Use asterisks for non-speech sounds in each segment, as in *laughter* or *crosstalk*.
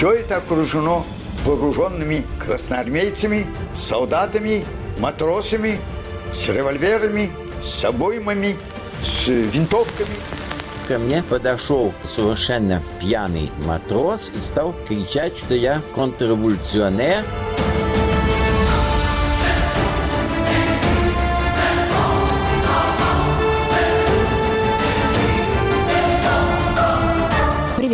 Все это окружено вооруженными красноармейцами, солдатами, матросами, с револьверами, с обоймами, с винтовками. Ко мне подошел совершенно пьяный матрос и стал кричать, что я контрреволюционер.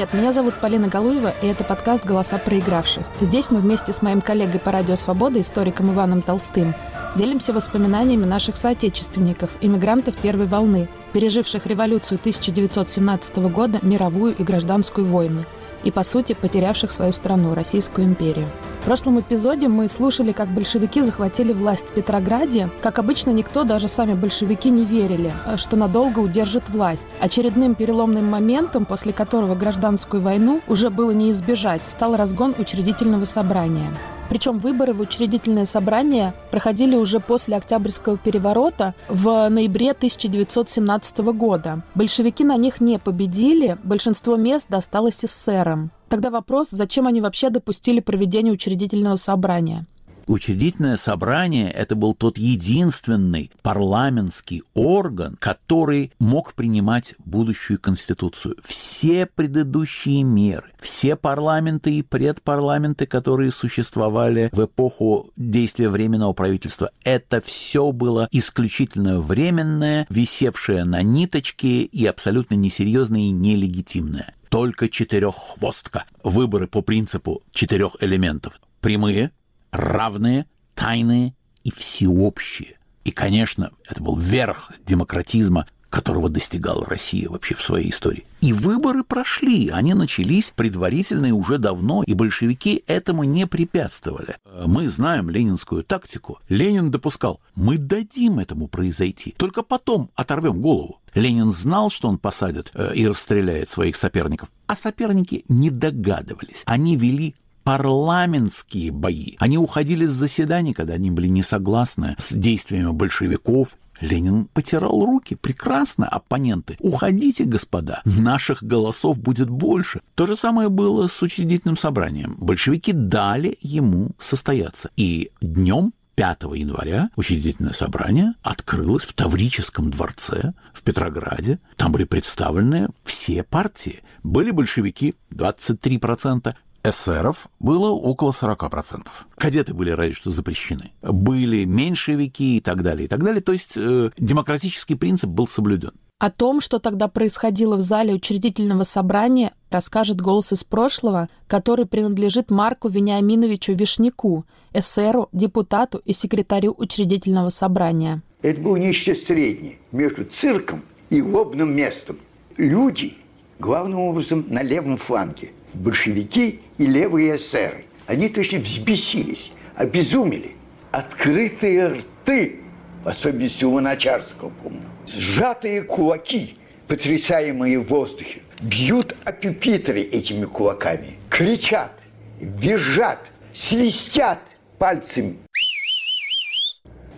Привет, меня зовут Полина Галуева, и это подкаст «Голоса проигравших». Здесь мы вместе с моим коллегой по радио «Свобода», историком Иваном Толстым, делимся воспоминаниями наших соотечественников, иммигрантов первой волны, переживших революцию 1917 года, мировую и гражданскую войны, и, по сути, потерявших свою страну, Российскую империю. В прошлом эпизоде мы слушали, как большевики захватили власть в Петрограде. Как обычно, никто, даже сами большевики, не верили, э, что надолго удержит власть. Очередным переломным моментом, после которого гражданскую войну уже было не избежать, стал разгон учредительного собрания. Причем выборы в учредительное собрание проходили уже после Октябрьского переворота в ноябре 1917 года. Большевики на них не победили, большинство мест досталось эсерам. Тогда вопрос, зачем они вообще допустили проведение учредительного собрания? Учредительное собрание – это был тот единственный парламентский орган, который мог принимать будущую конституцию. Все предыдущие меры, все парламенты и предпарламенты, которые существовали в эпоху действия Временного правительства, это все было исключительно временное, висевшее на ниточке и абсолютно несерьезное и нелегитимное только четыреххвостка. Выборы по принципу четырех элементов. Прямые, равные, тайные и всеобщие. И, конечно, это был верх демократизма, которого достигала Россия вообще в своей истории. И выборы прошли, они начались предварительно и уже давно, и большевики этому не препятствовали. Мы знаем ленинскую тактику. Ленин допускал, мы дадим этому произойти, только потом оторвем голову. Ленин знал, что он посадит э, и расстреляет своих соперников, а соперники не догадывались. Они вели парламентские бои. Они уходили с заседаний, когда они были не согласны с действиями большевиков. Ленин потирал руки. Прекрасно, оппоненты. Уходите, господа. Наших голосов будет больше. То же самое было с учредительным собранием. Большевики дали ему состояться. И днем 5 января учредительное собрание открылось в Таврическом дворце в Петрограде. Там были представлены все партии. Были большевики 23%, эсеров было около 40%. Кадеты были разве что запрещены. Были меньшевики и так далее, и так далее. То есть э, демократический принцип был соблюден. О том, что тогда происходило в зале учредительного собрания, расскажет голос из прошлого, который принадлежит Марку Вениаминовичу Вишняку, эсеру, депутату и секретарю учредительного собрания. Это было нечто среднее между цирком и лобным местом. Люди, главным образом, на левом фланге – большевики и левые эсеры. Они точно взбесились, обезумели. Открытые рты, в особенности у Луначарского, помню, сжатые кулаки, потрясаемые в воздухе, бьют о пюпитры этими кулаками, кричат, визжат, свистят пальцами.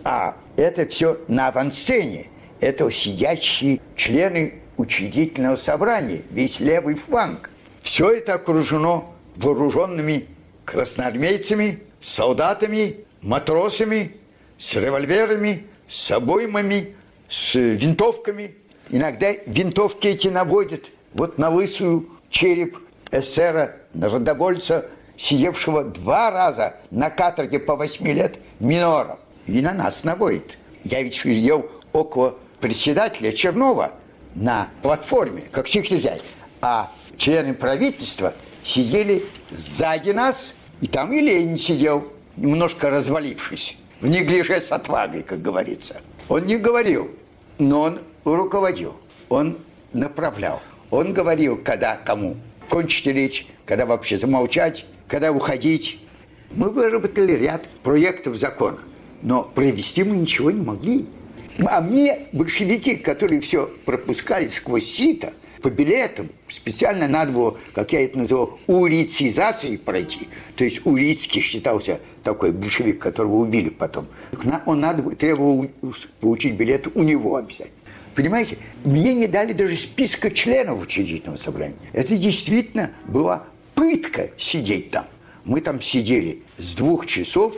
А это все на авансцене. Это сидящие члены учредительного собрания, весь левый фланг. Все это окружено вооруженными красноармейцами, солдатами, матросами, с револьверами, с обоймами, с винтовками. Иногда винтовки эти наводят вот на лысую череп эсера, народовольца, сидевшего два раза на каторге по восьми лет минора. И на нас наводит. Я ведь сидел около председателя Чернова на платформе, как секретарь. А члены правительства сидели сзади нас, и там и Ленин сидел, немножко развалившись, в неглиже с отвагой, как говорится. Он не говорил, но он руководил, он направлял. Он говорил, когда кому кончить речь, когда вообще замолчать, когда уходить. Мы выработали ряд проектов закона, но провести мы ничего не могли. А мне большевики, которые все пропускали сквозь сито, по билетам специально надо было, как я это называл, урицизацией пройти. То есть Урицкий считался такой большевик, которого убили потом. Он надо, требовал получить билет у него обязательно. Понимаете, мне не дали даже списка членов учредительного собрания. Это действительно была пытка сидеть там. Мы там сидели с двух часов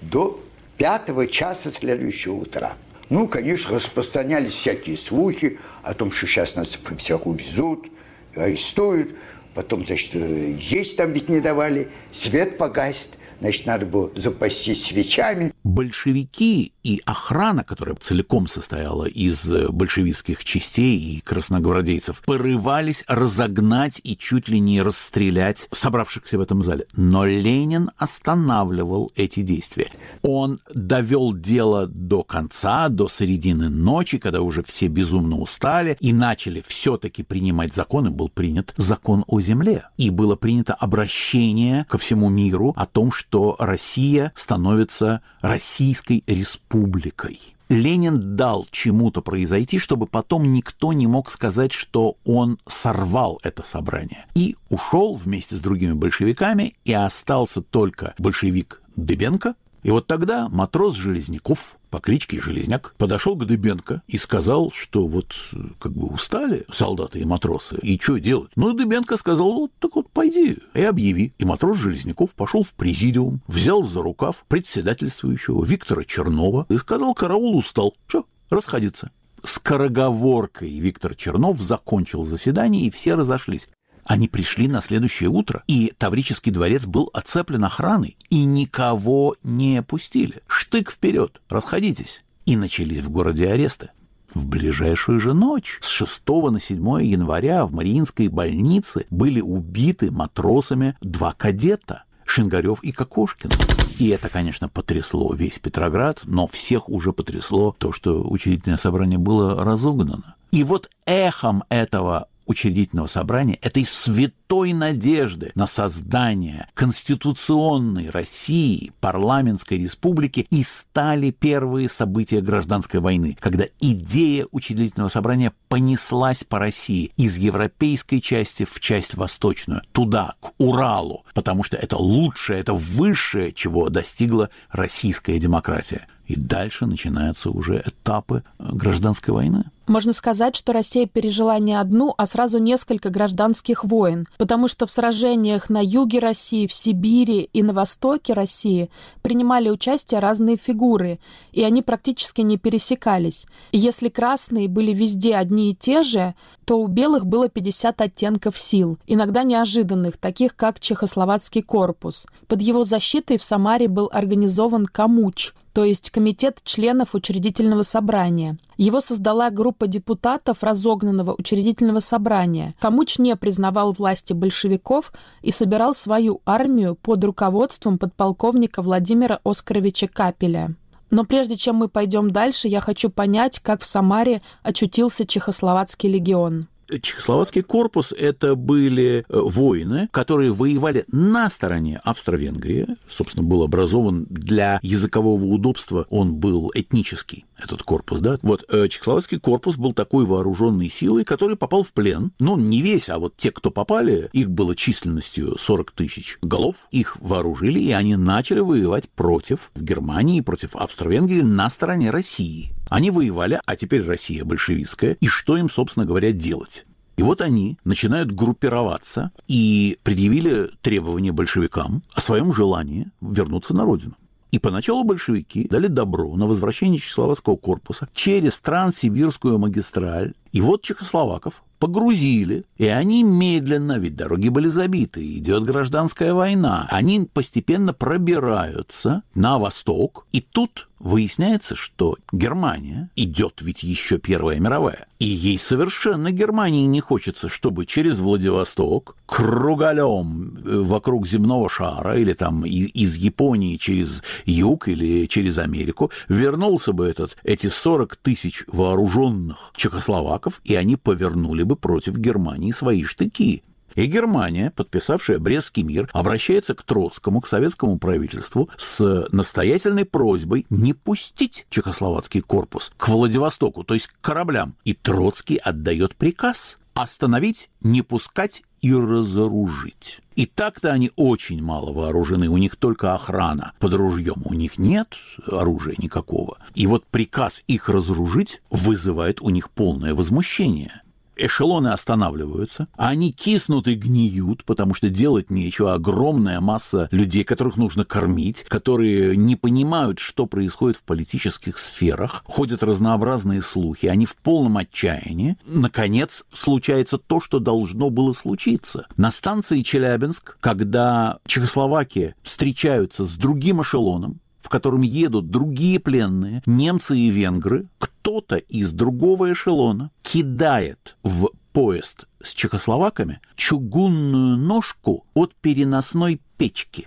до пятого часа следующего утра. Ну, конечно, распространялись всякие слухи о том, что сейчас нас всех увезут, арестуют. Потом, значит, э, есть там ведь не давали, свет погасит – значит, надо было запастись свечами. Большевики и охрана, которая целиком состояла из большевистских частей и красногвардейцев, порывались разогнать и чуть ли не расстрелять собравшихся в этом зале. Но Ленин останавливал эти действия. Он довел дело до конца, до середины ночи, когда уже все безумно устали и начали все-таки принимать законы. Был принят закон о земле. И было принято обращение ко всему миру о том, что Россия становится Российской республикой. Ленин дал чему-то произойти, чтобы потом никто не мог сказать, что он сорвал это собрание. И ушел вместе с другими большевиками, и остался только большевик Дыбенко, и вот тогда матрос Железняков по кличке Железняк подошел к Дыбенко и сказал, что вот как бы устали солдаты и матросы, и что делать? Ну, Дыбенко сказал, ну, так вот пойди и объяви. И матрос Железняков пошел в президиум, взял за рукав председательствующего Виктора Чернова и сказал, караул устал, все, расходиться. Скороговоркой Виктор Чернов закончил заседание, и все разошлись. Они пришли на следующее утро, и Таврический дворец был оцеплен охраной, и никого не пустили. Штык вперед, расходитесь. И начались в городе аресты. В ближайшую же ночь, с 6 на 7 января в Мариинской больнице были убиты матросами два кадета – Шингарев и Кокошкин. И это, конечно, потрясло весь Петроград, но всех уже потрясло то, что учредительное собрание было разогнано. И вот эхом этого учредительного собрания, этой святой надежды на создание конституционной России, парламентской республики, и стали первые события гражданской войны, когда идея учредительного собрания понеслась по России из европейской части в часть восточную, туда, к Уралу, потому что это лучшее, это высшее, чего достигла российская демократия. И дальше начинаются уже этапы гражданской войны. Можно сказать, что Россия пережила не одну, а сразу несколько гражданских войн, потому что в сражениях на юге России, в Сибири и на востоке России принимали участие разные фигуры, и они практически не пересекались. И если красные были везде одни и те же, то у белых было 50 оттенков сил, иногда неожиданных, таких как Чехословацкий корпус. Под его защитой в Самаре был организован Камуч, то есть Комитет членов учредительного собрания. Его создала группа депутатов разогнанного учредительного собрания. Камуч не признавал власти большевиков и собирал свою армию под руководством подполковника Владимира Оскаровича Капеля. Но прежде чем мы пойдем дальше, я хочу понять, как в Самаре очутился Чехословацкий легион. Чехословацкий корпус – это были э, воины, которые воевали на стороне Австро-Венгрии. Собственно, был образован для языкового удобства, он был этнический этот корпус, да. Вот э, Чехословацкий корпус был такой вооруженной силой, который попал в плен. Ну, не весь, а вот те, кто попали, их было численностью 40 тысяч голов, их вооружили, и они начали воевать против Германии, против Австро-Венгрии на стороне России. Они воевали, а теперь Россия большевистская, и что им, собственно говоря, делать? И вот они начинают группироваться и предъявили требования большевикам о своем желании вернуться на родину. И поначалу большевики дали добро на возвращение Чехословацкого корпуса через Транссибирскую магистраль. И вот чехословаков погрузили, и они медленно, ведь дороги были забиты, идет гражданская война, они постепенно пробираются на восток, и тут выясняется, что Германия идет ведь еще Первая мировая, и ей совершенно Германии не хочется, чтобы через Владивосток круголем э, вокруг земного шара или там из Японии через юг или через Америку вернулся бы этот, эти 40 тысяч вооруженных чехословаков, и они повернули бы против Германии свои штыки. И Германия, подписавшая Брестский мир, обращается к Троцкому, к советскому правительству с настоятельной просьбой не пустить чехословацкий корпус к Владивостоку, то есть к кораблям. И Троцкий отдает приказ остановить, не пускать и разоружить. И так-то они очень мало вооружены, у них только охрана под ружьем, у них нет оружия никакого. И вот приказ их разоружить вызывает у них полное возмущение. Эшелоны останавливаются, а они киснут и гниют, потому что делать нечего. Огромная масса людей, которых нужно кормить, которые не понимают, что происходит в политических сферах, ходят разнообразные слухи, они в полном отчаянии. Наконец, случается то, что должно было случиться. На станции Челябинск, когда Чехословакия встречаются с другим эшелоном, в котором едут другие пленные, немцы и венгры, кто-то из другого эшелона кидает в поезд с чехословаками чугунную ножку от переносной печки.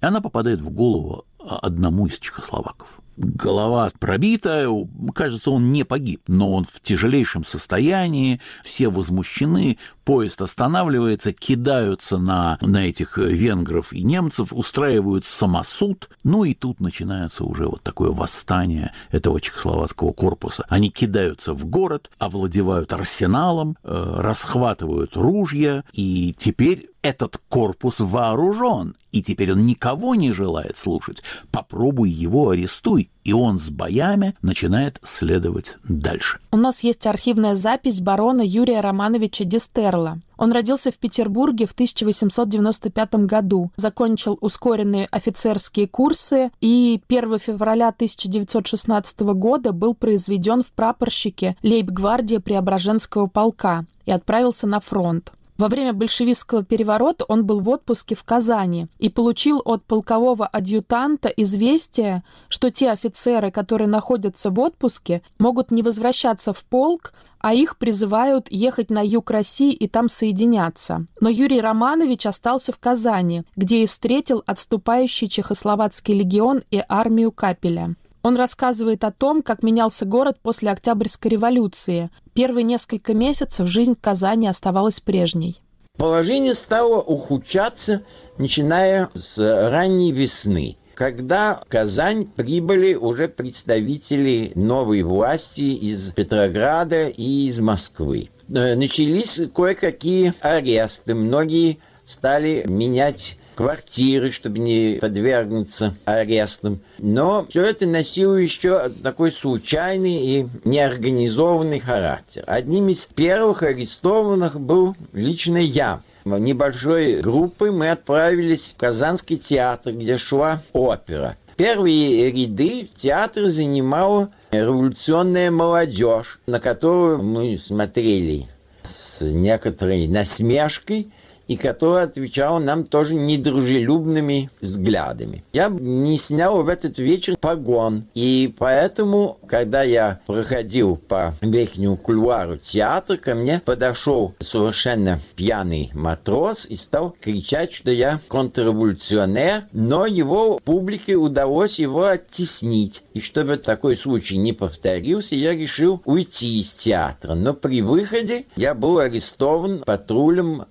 И она попадает в голову одному из чехословаков. Голова пробита, кажется, он не погиб, но он в тяжелейшем состоянии, все возмущены, поезд останавливается, кидаются на, на этих венгров и немцев, устраивают самосуд, ну и тут начинается уже вот такое восстание этого чехословацкого корпуса. Они кидаются в город, овладевают арсеналом, э, расхватывают ружья, и теперь этот корпус вооружен, и теперь он никого не желает слушать. Попробуй его арестуй, и он с боями начинает следовать дальше. У нас есть архивная запись барона Юрия Романовича Дистерла. Он родился в Петербурге в 1895 году, закончил ускоренные офицерские курсы и 1 февраля 1916 года был произведен в прапорщике лейб-гвардии Преображенского полка и отправился на фронт. Во время большевистского переворота он был в отпуске в Казани и получил от полкового адъютанта известие, что те офицеры, которые находятся в отпуске, могут не возвращаться в полк, а их призывают ехать на юг России и там соединяться. Но Юрий Романович остался в Казани, где и встретил отступающий Чехословацкий легион и армию Капеля. Он рассказывает о том, как менялся город после Октябрьской революции. Первые несколько месяцев жизнь в Казани оставалась прежней. Положение стало ухудшаться, начиная с ранней весны когда в Казань прибыли уже представители новой власти из Петрограда и из Москвы. Э, начались кое-какие аресты. Многие стали менять квартиры, чтобы не подвергнуться арестам. Но все это носило еще такой случайный и неорганизованный характер. Одним из первых арестованных был лично я. Небольшой группой мы отправились в Казанский театр, где шла опера. Первые ряды в театре занимала революционная молодежь, на которую мы смотрели с некоторой насмешкой – и который отвечал нам тоже недружелюбными взглядами. Я не снял в этот вечер погон, и поэтому, когда я проходил по верхнему кулуару театра, ко мне подошел совершенно пьяный матрос и стал кричать, что я контрреволюционер, но его публике удалось его оттеснить. И чтобы такой случай не повторился, я решил уйти из театра. Но при выходе я был арестован патрулем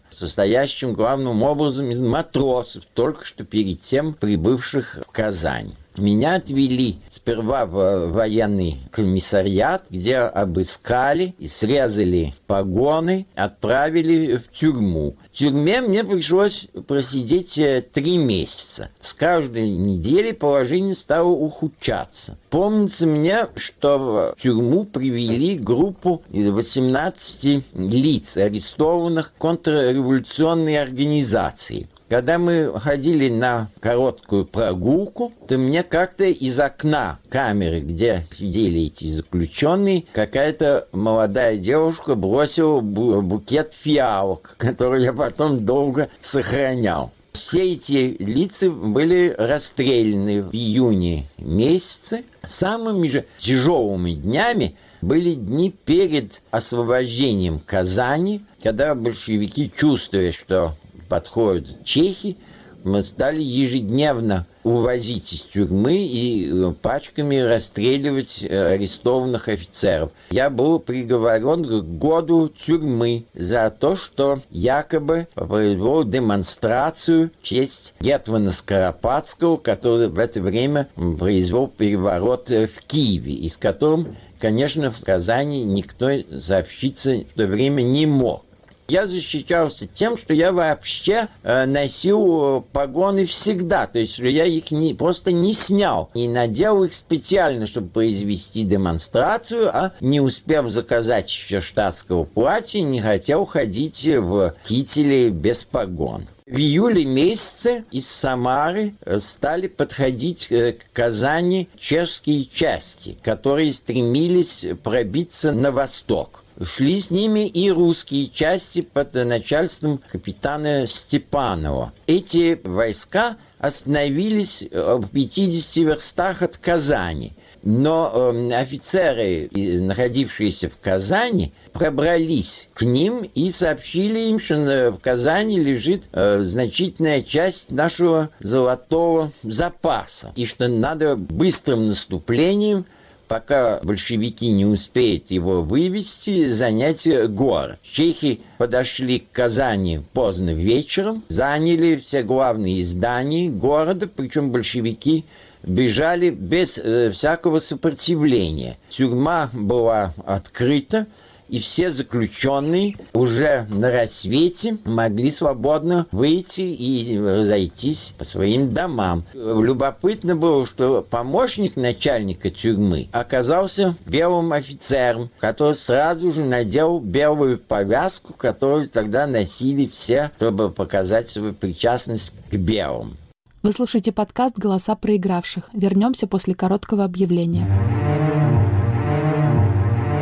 состоящим главным образом из матросов, только что перед тем прибывших в Казань. Меня отвели сперва в военный комиссариат, где обыскали срезали погоны, отправили в тюрьму. В тюрьме мне пришлось просидеть э, три месяца. С каждой недели положение стало ухудшаться. Помнится мне, что в тюрьму привели группу из 18 лиц, арестованных контрреволюционной организацией. Когда мы ходили на короткую прогулку, то мне как-то из окна камеры, где сидели эти заключенные, какая-то молодая девушка бросила букет фиалок, *laughs* который я потом долго сохранял. Все эти лица были расстреляны в июне месяце. Самыми же тяжелыми днями были дни перед освобождением Казани, когда большевики, чувствуя, что подходят чехи, мы стали ежедневно увозить из тюрьмы и э, пачками расстреливать э, арестованных офицеров. Я был приговорен к году тюрьмы за то, что якобы произвел демонстрацию в честь Гетмана Скоропадского, который в это время произвел переворот э, в Киеве, и с которым, конечно, в Казани никто сообщиться в то время не мог. Я защищался тем, что я вообще э, носил э, погоны всегда. То есть я их не, просто не снял. И надел их специально, чтобы произвести демонстрацию, а не успев заказать еще штатского платья, не хотел ходить в кителе без погон. В июле месяце из Самары э, стали подходить э, к Казани чешские части, которые стремились пробиться на восток. Шли с ними и русские части под начальством капитана Степанова. Эти войска остановились э, в 50 верстах от Казани. Но э, офицеры, находившиеся в Казани, пробрались к ним и сообщили им, что в Казани лежит э, значительная часть нашего золотого запаса, и что надо быстрым наступлением пока большевики не успеют его вывести, занять город. Чехи подошли к Казани поздно вечером, заняли все главные здания города, причем большевики бежали без э, всякого сопротивления. Тюрьма была открыта, и все заключенные уже на рассвете могли свободно выйти и разойтись по своим домам. Любопытно было, что помощник начальника тюрьмы оказался белым офицером, который сразу же надел белую повязку, которую тогда носили все, чтобы показать свою причастность к белым. Вы слушаете подкаст «Голоса проигравших». Вернемся после короткого объявления.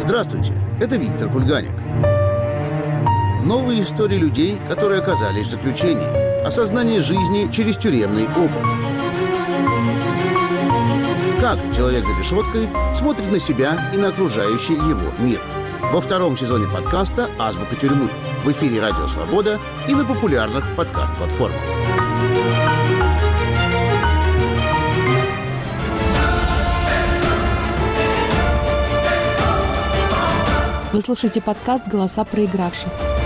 Здравствуйте, это Виктор Кульганик. Новые истории людей, которые оказались в заключении. Осознание жизни через тюремный опыт. Как человек за решеткой смотрит на себя и на окружающий его мир. Во втором сезоне подкаста «Азбука тюрьмы» в эфире «Радио Свобода» и на популярных подкаст-платформах. Вы слушаете подкаст «Голоса проигравших».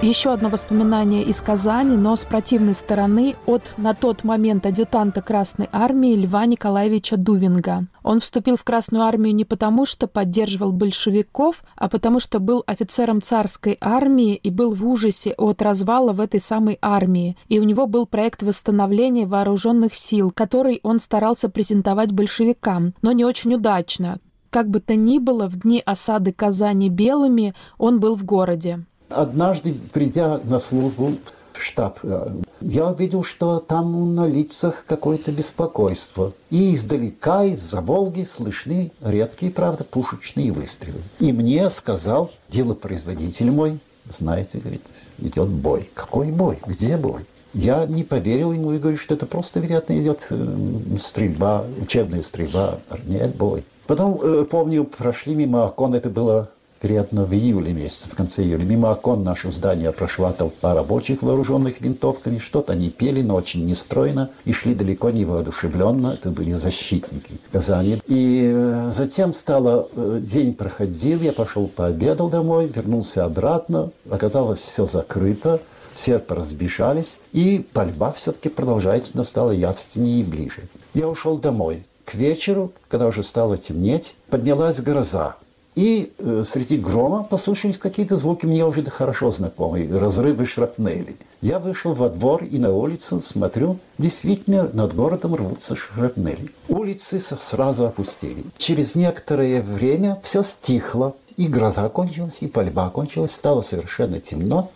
Еще одно воспоминание из Казани, но с противной стороны от на тот момент адъютанта Красной Армии Льва Николаевича Дувинга. Он вступил в Красную Армию не потому, что поддерживал большевиков, а потому что был офицером царской армии и был в ужасе от развала в этой самой армии. И у него был проект восстановления вооруженных сил, который он старался презентовать большевикам, но не очень удачно. Как бы то ни было, в дни осады Казани белыми он был в городе. Однажды, придя на службу в штаб, э, я увидел, что там на лицах какое-то беспокойство. И издалека, из-за Волги, слышны редкие, правда, пушечные выстрелы. И мне сказал делопроизводитель мой, знаете, говорит, идет бой. Какой бой? Где бой? Я не поверил ему и говорю, что это просто, вероятно, идет э, стрельба, учебная стрельба. Нет, бой. Потом, э, помню, прошли мимо окон, это было вероятно, в июле месяце, в конце июля. Мимо окон нашего здания прошла толпа рабочих, вооруженных винтовками. Что-то они пели, но очень нестройно и шли далеко не воодушевленно. Это были защитники Казани. И э, затем стало, э, день проходил, я пошел пообедал домой, вернулся обратно. Оказалось, все закрыто. Все поразбежались, и пальба все-таки продолжается, но стало явственнее и ближе. Я ушел домой. К вечеру, когда уже стало темнеть, поднялась гроза. И э, среди грома послышались какие-то звуки мне уже хорошо знакомые, разрывы шрапнели. Я вышел во двор и на улицу, смотрю, действительно над городом рвутся шрапнели. Улицы сразу опустили. Через некоторое время все стихло, и гроза кончилась, и пальба кончилась, стало совершенно темно,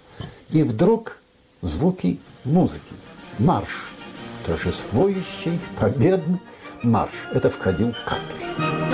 и вдруг звуки музыки. Марш, торжествующий, победный марш. Это входил Капль.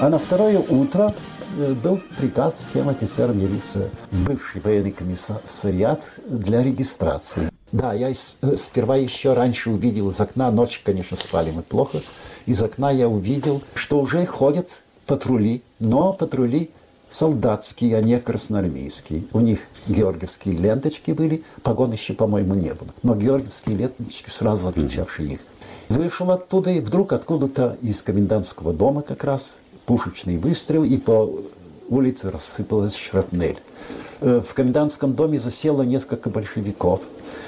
А на второе утро э, был приказ всем офицерам явиться в бывший военный комиссариат для регистрации. Да, я э, сперва еще раньше увидел из окна, ночью, конечно, спали мы плохо, из окна я увидел, что уже ходят патрули, но патрули солдатские, а не красноармейские. У них георгиевские ленточки были, погон еще, по-моему, не было. Но георгиевские ленточки, сразу отличавшие их. Вышел оттуда, и вдруг откуда-то из комендантского дома как раз пушечный выстрел, и по улице рассыпалась шрапнель. Э, в комендантском доме засело несколько большевиков.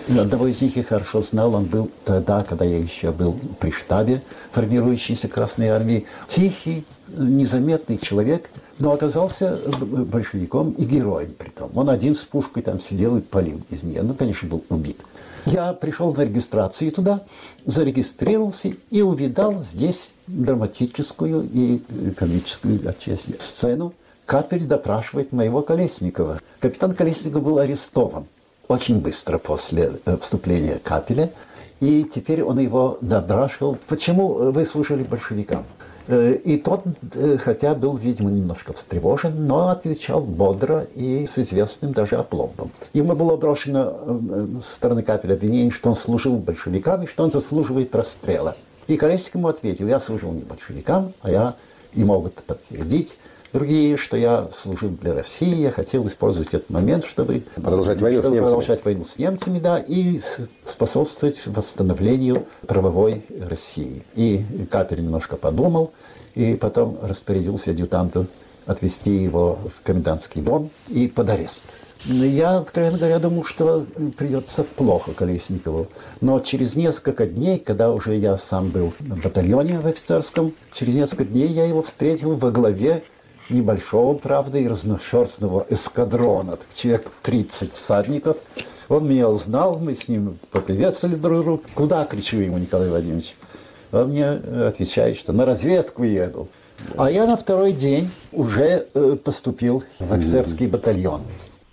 Одного из них я хорошо знал, он был тогда, когда я еще был при штабе формирующейся Красной Армии. Тихий, незаметный человек, но оказался большевиком и героем при том. Он один с пушкой там сидел и палил из нее. Ну, конечно, был убит. Я пришел на регистрацию туда, зарегистрировался и увидал здесь драматическую и комическую отчасти сцену. Капель допрашивает моего Колесникова. Капитан Колесников был арестован очень быстро после э, вступления Капеля. И теперь он его допрашивал. Почему вы служили большевикам? Э, и тот, э, хотя был, видимо, немножко встревожен, но отвечал бодро и с известным даже опломбом. Ему было брошено э, со стороны капеля обвинение, что он служил большевикам и что он заслуживает расстрела. И Колесник ему ответил, я служил не большевикам, а я и могут подтвердить, другие, что я служил для России, я хотел использовать этот момент, чтобы продолжать войну, чтобы с, немцами. продолжать войну с немцами, да, и способствовать восстановлению правовой России. И Капель немножко подумал, и потом распорядился адъютанту отвезти его в комендантский дом и под арест. Я, откровенно говоря, думал, что придется плохо Колесникову. Но через несколько дней, когда уже я сам был в батальоне в офицерском, через несколько дней я его встретил во главе небольшого, правда, и разношерстного эскадрона, человек 30 всадников. Он меня узнал, мы с ним поприветствовали друг друга. Куда, кричу ему, Николай Владимирович? Он мне отвечает, что на разведку еду. А я на второй день уже э, поступил в офицерский батальон.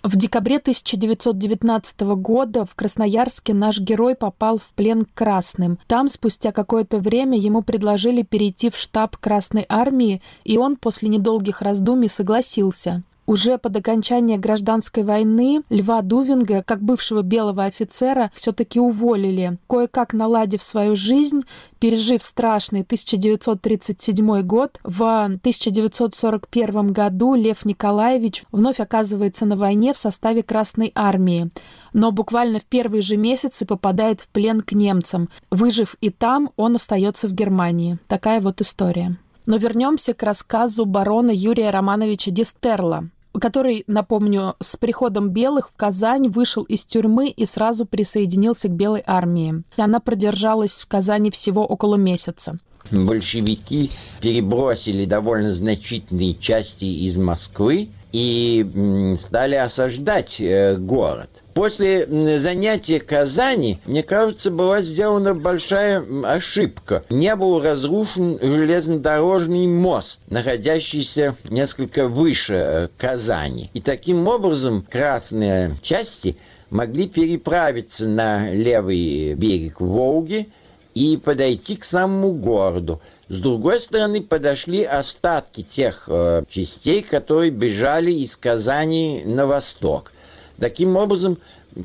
В декабре 1919 года в Красноярске наш герой попал в плен к красным. Там спустя какое-то время ему предложили перейти в штаб Красной армии, и он после недолгих раздумий согласился. Уже под окончание гражданской войны Льва Дувинга, как бывшего белого офицера, все-таки уволили. Кое-как наладив свою жизнь, пережив страшный 1937 год, в 1941 году Лев Николаевич вновь оказывается на войне в составе Красной армии. Но буквально в первые же месяцы попадает в плен к немцам. Выжив и там, он остается в Германии. Такая вот история. Но вернемся к рассказу барона Юрия Романовича Дистерла, который, напомню, с приходом белых в Казань вышел из тюрьмы и сразу присоединился к Белой армии. Она продержалась в Казани всего около месяца. Большевики перебросили довольно значительные части из Москвы и стали осаждать э, город. После занятия Казани, мне кажется, была сделана большая ошибка. Не был разрушен железнодорожный мост, находящийся несколько выше э, Казани. И таким образом красные части могли переправиться на левый берег Волги и подойти к самому городу. С другой стороны, подошли остатки тех э, частей, которые бежали из Казани на восток. Таким образом,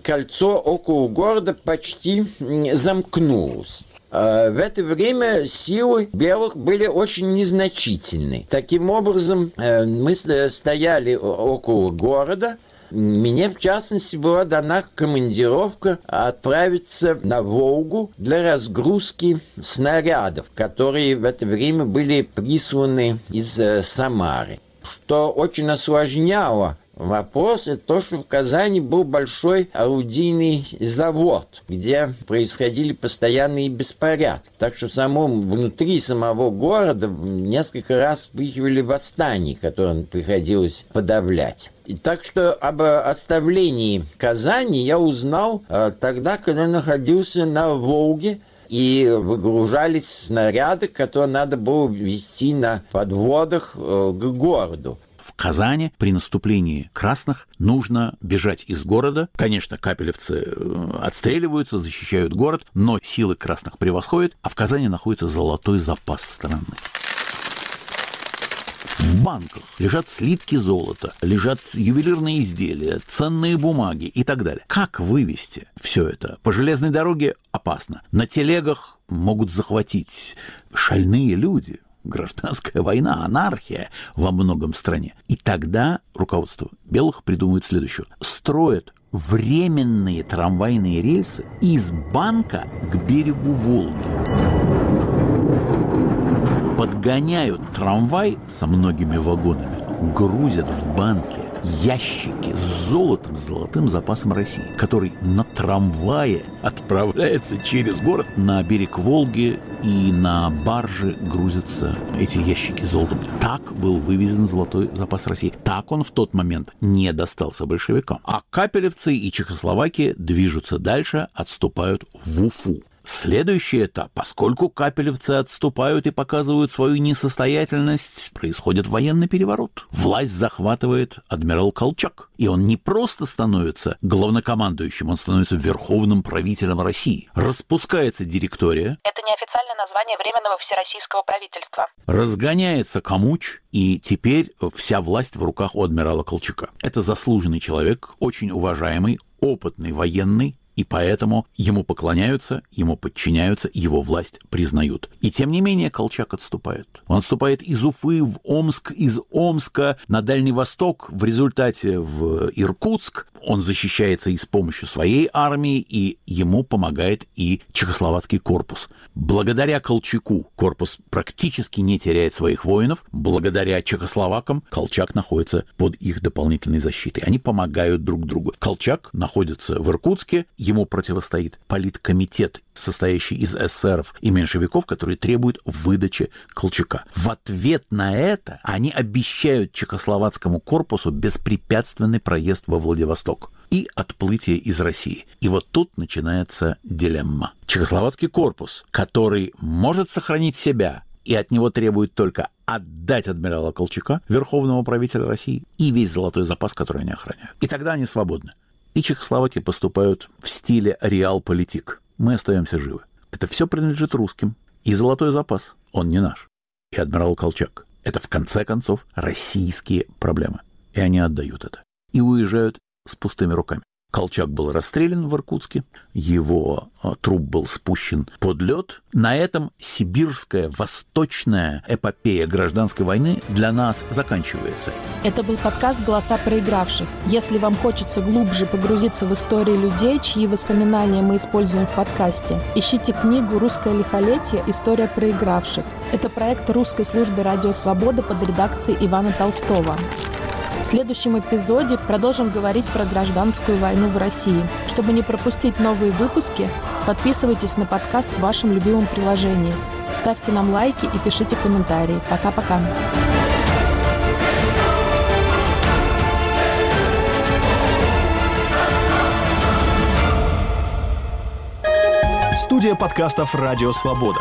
кольцо около города почти замкнулось. А в это время силы белых были очень незначительны. Таким образом, э, мы стояли около города, мне, в частности, была дана командировка отправиться на Волгу для разгрузки снарядов, которые в это время были присланы из э, Самары что очень осложняло Вопрос – это то, что в Казани был большой орудийный завод, где происходили постоянные беспорядки. Так что в самом, внутри самого города несколько раз вспыхивали восстания, которые приходилось подавлять. И так что об оставлении Казани я узнал э, тогда, когда находился на Волге, и выгружались снаряды, которые надо было везти на подводах э, к городу в Казани при наступлении красных нужно бежать из города. Конечно, капелевцы э, отстреливаются, защищают город, но силы красных превосходят, а в Казани находится золотой запас страны. В банках лежат слитки золота, лежат ювелирные изделия, ценные бумаги и так далее. Как вывести все это? По железной дороге опасно. На телегах могут захватить шальные люди – гражданская война, анархия во многом стране. И тогда руководство белых придумывает следующее. Строят временные трамвайные рельсы из банка к берегу Волги. Подгоняют трамвай со многими вагонами грузят в банке ящики с золотом, с золотым запасом России, который на трамвае отправляется через город на берег Волги и на барже грузятся эти ящики с золотом. Так был вывезен золотой запас России. Так он в тот момент не достался большевикам. А капелевцы и Чехословакия движутся дальше, отступают в Уфу. Следующий этап, поскольку капелевцы отступают и показывают свою несостоятельность, происходит военный переворот. Власть захватывает адмирал Колчак. И он не просто становится главнокомандующим, он становится верховным правителем России. Распускается директория. Это неофициальное название Временного Всероссийского правительства. Разгоняется Камуч, и теперь вся власть в руках у адмирала Колчака. Это заслуженный человек, очень уважаемый, опытный военный, и поэтому ему поклоняются, ему подчиняются, его власть признают. И тем не менее Колчак отступает. Он отступает из Уфы в Омск, из Омска на Дальний Восток, в результате в Иркутск. Он защищается и с помощью своей армии, и ему помогает и Чехословацкий корпус. Благодаря Колчаку корпус практически не теряет своих воинов. Благодаря чехословакам Колчак находится под их дополнительной защитой. Они помогают друг другу. Колчак находится в Иркутске, ему противостоит политкомитет, состоящий из эсеров и меньшевиков, которые требуют выдачи Колчака. В ответ на это они обещают чехословацкому корпусу беспрепятственный проезд во Владивосток и отплытие из России. И вот тут начинается дилемма. Чехословацкий корпус, который может сохранить себя и от него требует только отдать адмирала Колчака, верховного правителя России, и весь золотой запас, который они охраняют. И тогда они свободны. И чехословаки поступают в стиле реал-политик. Мы остаемся живы. Это все принадлежит русским. И золотой запас, он не наш. И адмирал Колчак. Это, в конце концов, российские проблемы. И они отдают это. И уезжают с пустыми руками. Колчак был расстрелян в Иркутске, его а, труп был спущен под лед. На этом сибирская восточная эпопея гражданской войны для нас заканчивается. Это был подкаст «Голоса проигравших». Если вам хочется глубже погрузиться в истории людей, чьи воспоминания мы используем в подкасте, ищите книгу «Русское лихолетие. История проигравших». Это проект русской службы «Радио Свобода» под редакцией Ивана Толстого. В следующем эпизоде продолжим говорить про гражданскую войну в России. Чтобы не пропустить новые выпуски, подписывайтесь на подкаст в вашем любимом приложении. Ставьте нам лайки и пишите комментарии. Пока-пока. Студия подкастов «Радио Свобода».